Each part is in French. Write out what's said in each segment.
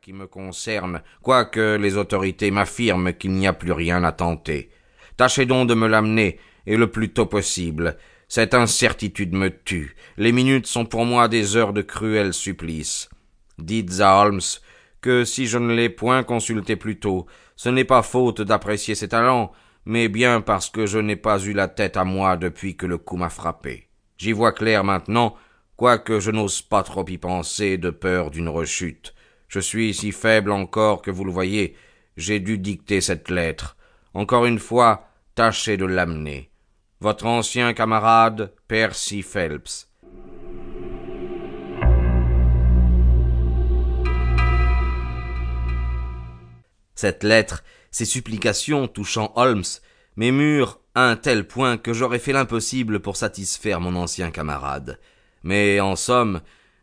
qui me concerne, quoique les autorités m'affirment qu'il n'y a plus rien à tenter. Tâchez donc de me l'amener, et le plus tôt possible. Cette incertitude me tue. Les minutes sont pour moi des heures de cruel supplice. Dites à Holmes que si je ne l'ai point consulté plus tôt, ce n'est pas faute d'apprécier ses talents, mais bien parce que je n'ai pas eu la tête à moi depuis que le coup m'a frappé. J'y vois clair maintenant, quoique je n'ose pas trop y penser de peur d'une rechute. Je suis si faible encore que vous le voyez, j'ai dû dicter cette lettre. Encore une fois, tâchez de l'amener. Votre ancien camarade, Percy Phelps. Cette lettre, ces supplications touchant Holmes, m'émurent à un tel point que j'aurais fait l'impossible pour satisfaire mon ancien camarade. Mais en somme,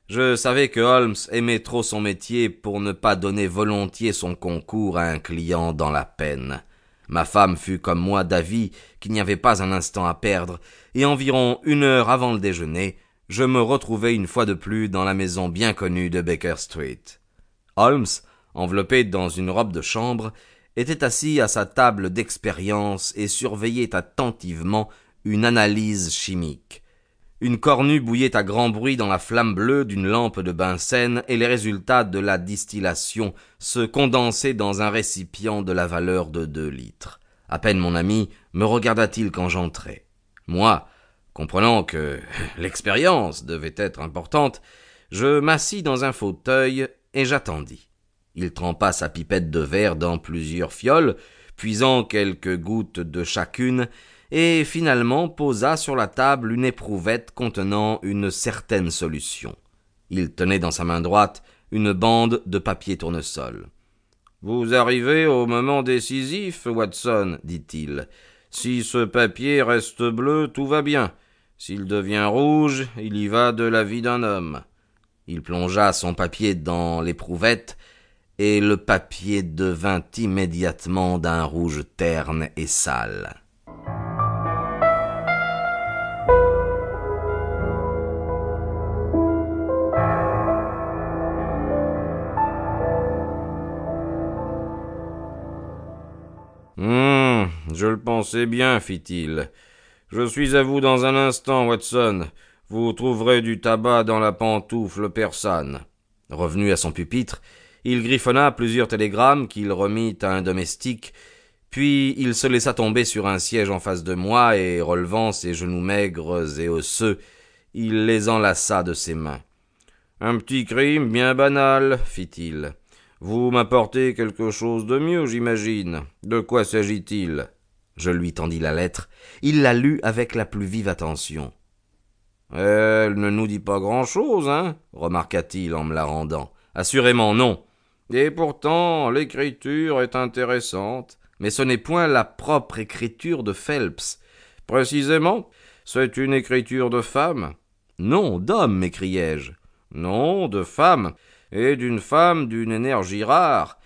je savais que Holmes aimait trop son métier pour ne pas donner volontiers son concours à un client dans la peine. Ma femme fut comme moi d'avis qu'il n'y avait pas un instant à perdre, et environ une heure avant le déjeuner, je me retrouvai une fois de plus dans la maison bien connue de Baker Street. Holmes, enveloppé dans une robe de chambre, était assis à sa table d'expérience et surveillait attentivement une analyse chimique. Une cornue bouillait à grand bruit dans la flamme bleue d'une lampe de Bunsen et les résultats de la distillation se condensaient dans un récipient de la valeur de deux litres. À peine mon ami me regarda-t-il quand j'entrai. Moi, comprenant que l'expérience devait être importante, je m'assis dans un fauteuil et j'attendis. Il trempa sa pipette de verre dans plusieurs fioles, puisant quelques gouttes de chacune, et finalement posa sur la table une éprouvette contenant une certaine solution. Il tenait dans sa main droite une bande de papier tournesol. Vous arrivez au moment décisif, Watson, dit-il. Si ce papier reste bleu, tout va bien. S'il devient rouge, il y va de la vie d'un homme. Il plongea son papier dans l'éprouvette, et le papier devint immédiatement d'un rouge terne et sale. Je le pensais bien, fit-il. Je suis à vous dans un instant, Watson. Vous trouverez du tabac dans la pantoufle persane. Revenu à son pupitre, il griffonna plusieurs télégrammes qu'il remit à un domestique, puis il se laissa tomber sur un siège en face de moi et, relevant ses genoux maigres et osseux, il les enlaça de ses mains. Un petit crime bien banal, fit-il. Vous m'apportez quelque chose de mieux, j'imagine. De quoi s'agit-il? Je lui tendis la lettre. Il la lut avec la plus vive attention. Elle ne nous dit pas grand-chose, hein remarqua-t-il en me la rendant. Assurément non. Et pourtant l'écriture est intéressante. Mais ce n'est point la propre écriture de Phelps. Précisément, c'est une écriture de femme. Non, d'homme, m'écriai-je. Non, de femme, et d'une femme d'une énergie rare,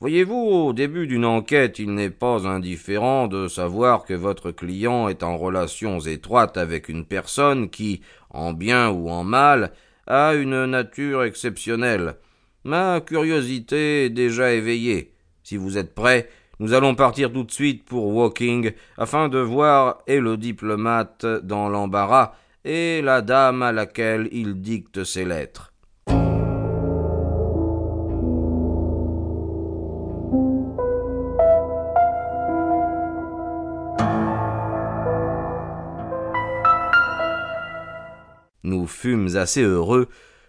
Voyez-vous, au début d'une enquête, il n'est pas indifférent de savoir que votre client est en relations étroites avec une personne qui, en bien ou en mal, a une nature exceptionnelle. Ma curiosité est déjà éveillée. Si vous êtes prêt, nous allons partir tout de suite pour Woking, afin de voir et le diplomate dans l'embarras, et la dame à laquelle il dicte ses lettres. Nous fûmes assez heureux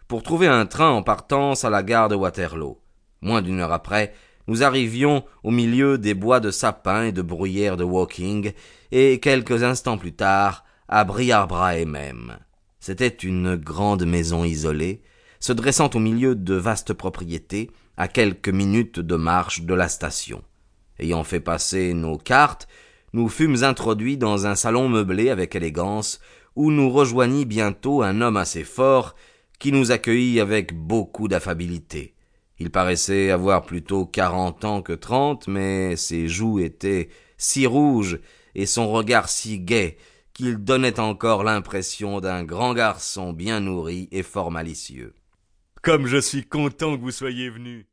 pour trouver un train en partance à la gare de Waterloo. Moins d'une heure après, nous arrivions au milieu des bois de sapins et de bruyères de Woking, et quelques instants plus tard, à Briarbrae même. C'était une grande maison isolée, se dressant au milieu de vastes propriétés, à quelques minutes de marche de la station. Ayant fait passer nos cartes, nous fûmes introduits dans un salon meublé avec élégance, où nous rejoignit bientôt un homme assez fort, qui nous accueillit avec beaucoup d'affabilité. Il paraissait avoir plutôt quarante ans que trente, mais ses joues étaient si rouges et son regard si gai qu'il donnait encore l'impression d'un grand garçon bien nourri et fort malicieux. Comme je suis content que vous soyez venu.